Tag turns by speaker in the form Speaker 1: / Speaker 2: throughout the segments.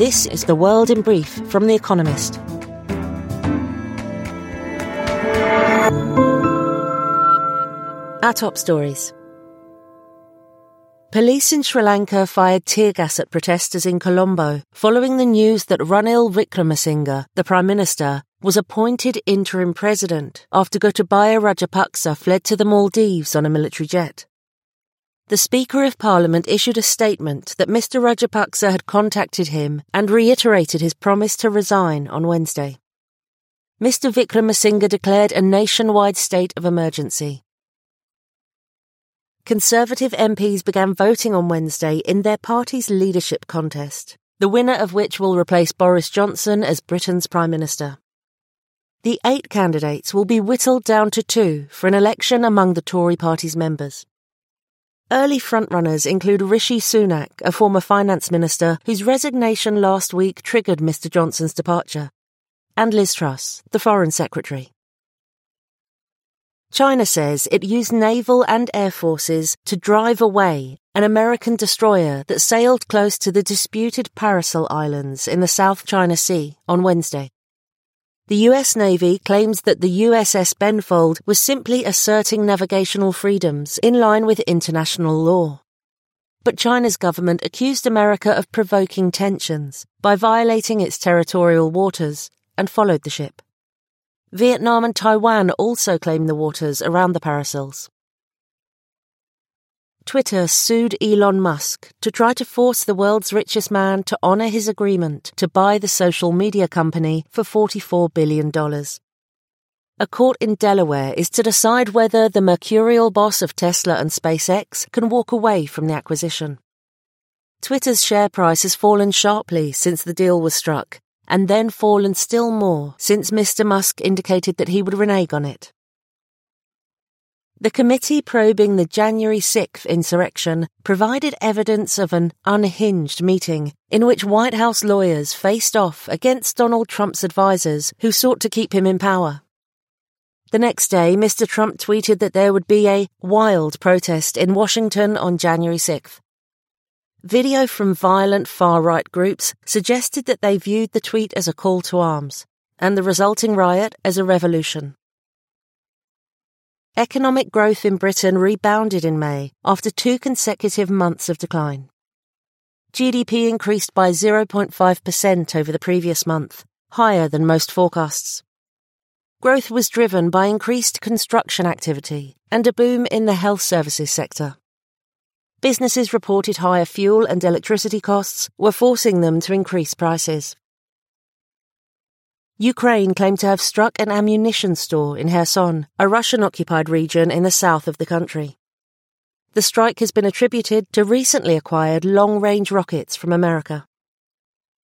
Speaker 1: This is The World in Brief from The Economist. Our top stories. Police in Sri Lanka fired tear gas at protesters in Colombo following the news that Ranil Wickremesinghe, the Prime Minister, was appointed interim president after Gotabaya Rajapaksa fled to the Maldives on a military jet. The Speaker of Parliament issued a statement that Mr. Rajapaksa had contacted him and reiterated his promise to resign on Wednesday. Mr. Wickremesinghe declared a nationwide state of emergency. Conservative MPs began voting on Wednesday in their party's leadership contest, the winner of which will replace Boris Johnson as Britain's Prime Minister. The eight candidates will be whittled down to two for an election among the Tory party's members. Early frontrunners include Rishi Sunak, a former finance minister whose resignation last week triggered Mr. Johnson's departure, and Liz Truss, the foreign secretary. China says it used naval and air forces to drive away an American destroyer that sailed close to the disputed Paracel Islands in the South China Sea on Wednesday. The US Navy claims that the USS Benfold was simply asserting navigational freedoms in line with international law. But China's government accused America of provoking tensions by violating its territorial waters and followed the ship. Vietnam and Taiwan also claim the waters around the Paracels. Twitter sued Elon Musk to try to force the world's richest man to honor his agreement to buy the social media company for $44 billion. A court in Delaware is to decide whether the mercurial boss of Tesla and SpaceX can walk away from the acquisition. Twitter's share price has fallen sharply since the deal was struck, and then fallen still more since Mr. Musk indicated that he would renege on it. The committee probing the January 6th insurrection provided evidence of an unhinged meeting in which White House lawyers faced off against Donald Trump's advisers who sought to keep him in power. The next day, Mr. Trump tweeted that there would be a wild protest in Washington on January 6th. Video from violent far right groups suggested that they viewed the tweet as a call to arms, and the resulting riot as a revolution. Economic growth in Britain rebounded in May after two consecutive months of decline. GDP increased by 0.5% over the previous month, higher than most forecasts. Growth was driven by increased construction activity and a boom in the health services sector. Businesses reported higher fuel and electricity costs were forcing them to increase prices. Ukraine claimed to have struck an ammunition store in Kherson, a Russian occupied region in the south of the country. The strike has been attributed to recently acquired long range rockets from America.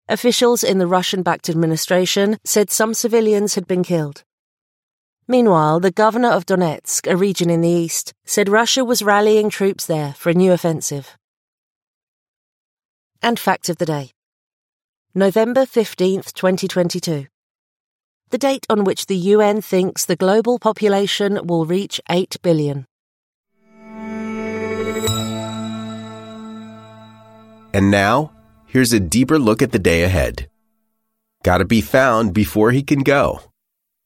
Speaker 1: Officials in the Russian backed administration said some civilians had been killed. Meanwhile, the governor of Donetsk, a region in the east, said Russia was rallying troops there for a new offensive. And fact of the day November 15th, 2022 the date on which the UN thinks the global population will reach 8 billion.
Speaker 2: And now, here's a deeper look at the day ahead. Gota be found before he can go.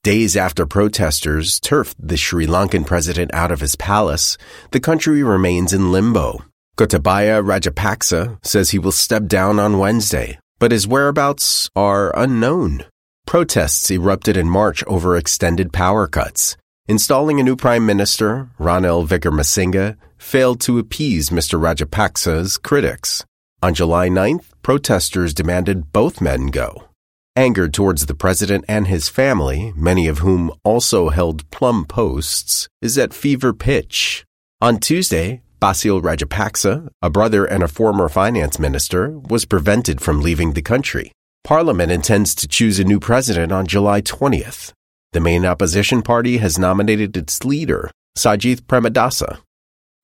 Speaker 2: Days after protesters turfed the Sri Lankan president out of his palace, the country remains in limbo. Gotabaya Rajapaksa says he will step down on Wednesday, but his whereabouts are unknown. Protests erupted in March over extended power cuts. Installing a new prime minister, Ranil Wickremesinghe, failed to appease Mr. Rajapaksa's critics. On July 9th, protesters demanded both men go. Anger towards the president and his family, many of whom also held plum posts, is at fever pitch. On Tuesday, Basil Rajapaksa, a brother and a former finance minister, was prevented from leaving the country. Parliament intends to choose a new president on July 20th. The main opposition party has nominated its leader, Sajith Premadasa.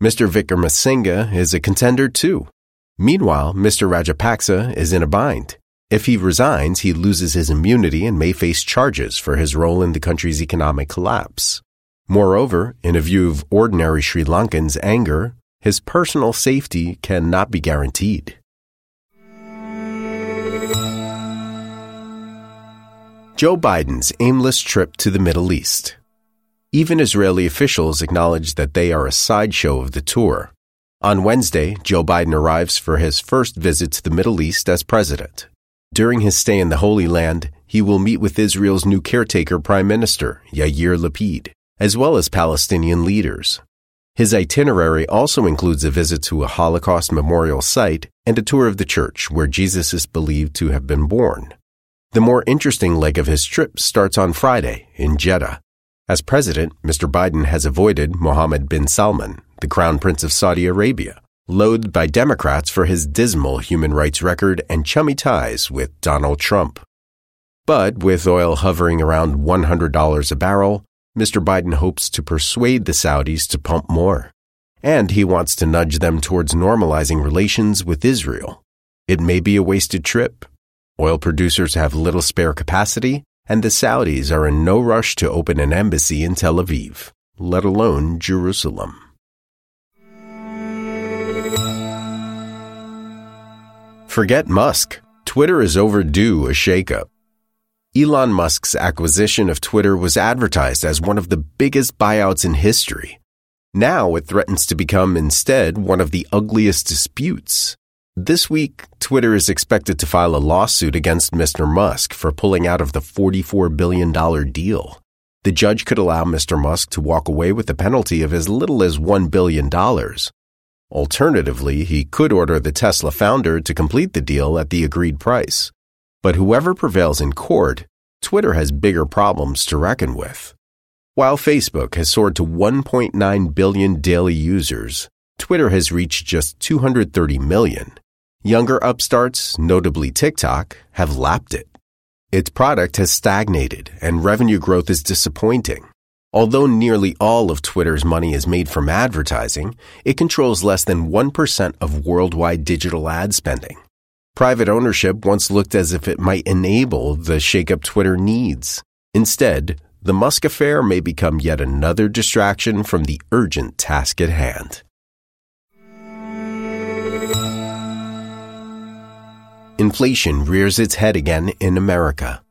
Speaker 2: Mr. Wickremesinghe is a contender too. Meanwhile, Mr. Rajapaksa is in a bind. If he resigns, he loses his immunity and may face charges for his role in the country's economic collapse. Moreover, in a view of ordinary Sri Lankans' anger, his personal safety cannot be guaranteed. Joe Biden's aimless trip to the Middle East. Even Israeli officials acknowledge that they are a sideshow of the tour. On Wednesday, Joe Biden arrives for his first visit to the Middle East as president. During his stay in the Holy Land, he will meet with Israel's new caretaker prime minister, Yair Lapid, as well as Palestinian leaders. His itinerary also includes a visit to a Holocaust memorial site and a tour of the church where Jesus is believed to have been born. The more interesting leg of his trip starts on Friday in Jeddah. As president, Mr. Biden has avoided Mohammed bin Salman, the crown prince of Saudi Arabia, loathed by Democrats for his dismal human rights record and chummy ties with Donald Trump. But with oil hovering around $100 a barrel, Mr. Biden hopes to persuade the Saudis to pump more. And he wants to nudge them towards normalizing relations with Israel. It may be a wasted trip. Oil producers have little spare capacity, and the Saudis are in no rush to open an embassy in Tel Aviv, let alone Jerusalem. Forget Musk. Twitter is overdue a shakeup. Elon Musk's acquisition of Twitter was advertised as one of the biggest buyouts in history. Now it threatens to become instead one of the ugliest disputes. This week, Twitter is expected to file a lawsuit against Mr. Musk for pulling out of the $44 billion deal. The judge could allow Mr. Musk to walk away with a penalty of as little as $1 billion. Alternatively, he could order the Tesla founder to complete the deal at the agreed price. But whoever prevails in court, Twitter has bigger problems to reckon with. While Facebook has soared to 1.9 billion daily users, Twitter has reached just 230 million. Younger upstarts, notably TikTok, have lapped it. Its product has stagnated and revenue growth is disappointing. Although nearly all of Twitter's money is made from advertising, it controls less than 1% of worldwide digital ad spending. Private ownership once looked as if it might enable the shakeup Twitter needs. Instead, the Musk affair may become yet another distraction from the urgent task at hand. Inflation rears its head again in America.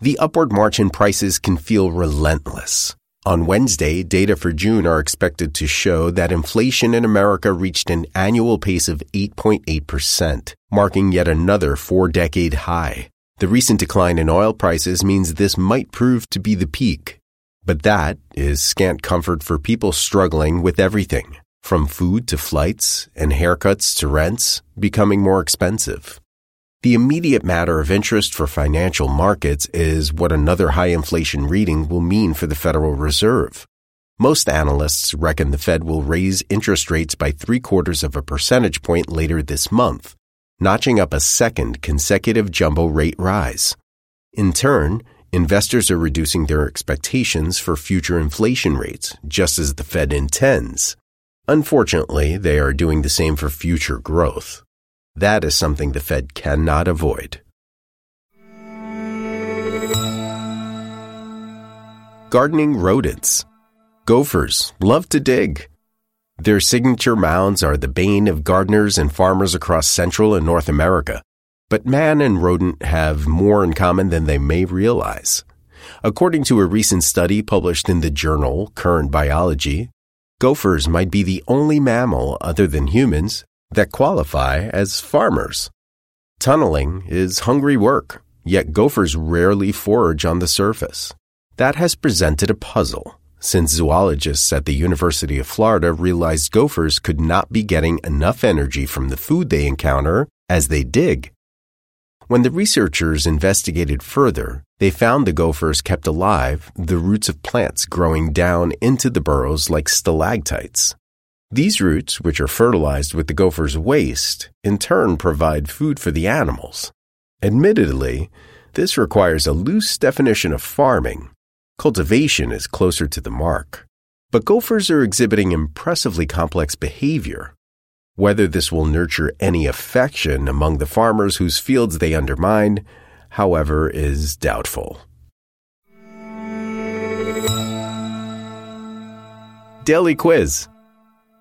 Speaker 2: The upward march in prices can feel relentless. On Wednesday, data for June are expected to show that inflation in America reached an annual pace of 8.8%, marking yet another four decade high. The recent decline in oil prices means this might prove to be the peak. But that is scant comfort for people struggling with everything, from food to flights and haircuts to rents, becoming more expensive. The immediate matter of interest for financial markets is what another high inflation reading will mean for the Federal Reserve. Most analysts reckon the Fed will raise interest rates by three quarters of a percentage point later this month, notching up a second consecutive jumbo rate rise. In turn, investors are reducing their expectations for future inflation rates, just as the Fed intends. Unfortunately, they are doing the same for future growth. That is something the Fed cannot avoid. Gardening rodents. Gophers love to dig. Their signature mounds are the bane of gardeners and farmers across Central and North America. But man and rodent have more in common than they may realize. According to a recent study published in the journal Current Biology, gophers might be the only mammal other than humans that qualify as farmers. Tunneling is hungry work, yet gophers rarely forage on the surface. That has presented a puzzle, since zoologists at the University of Florida realized gophers could not be getting enough energy from the food they encounter as they dig. When the researchers investigated further, they found the gophers kept alive the roots of plants growing down into the burrows like stalactites. These roots, which are fertilized with the gopher's waste, in turn provide food for the animals. Admittedly, this requires a loose definition of farming. Cultivation is closer to the mark. But gophers are exhibiting impressively complex behavior. Whether this will nurture any affection among the farmers whose fields they undermine, however, is doubtful. Daily Quiz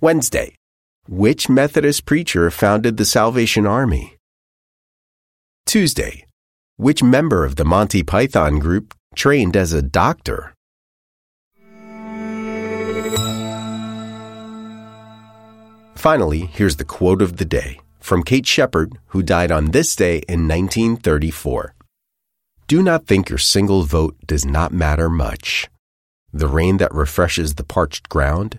Speaker 2: Wednesday. Which Methodist preacher founded the Salvation Army? Tuesday. Which member of the Monty Python group trained as a doctor? Finally, here's the quote of the day from Kate Sheppard, who died on this day in 1934. Do not think your single vote does not matter much. The rain that refreshes the parched ground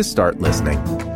Speaker 2: to start listening.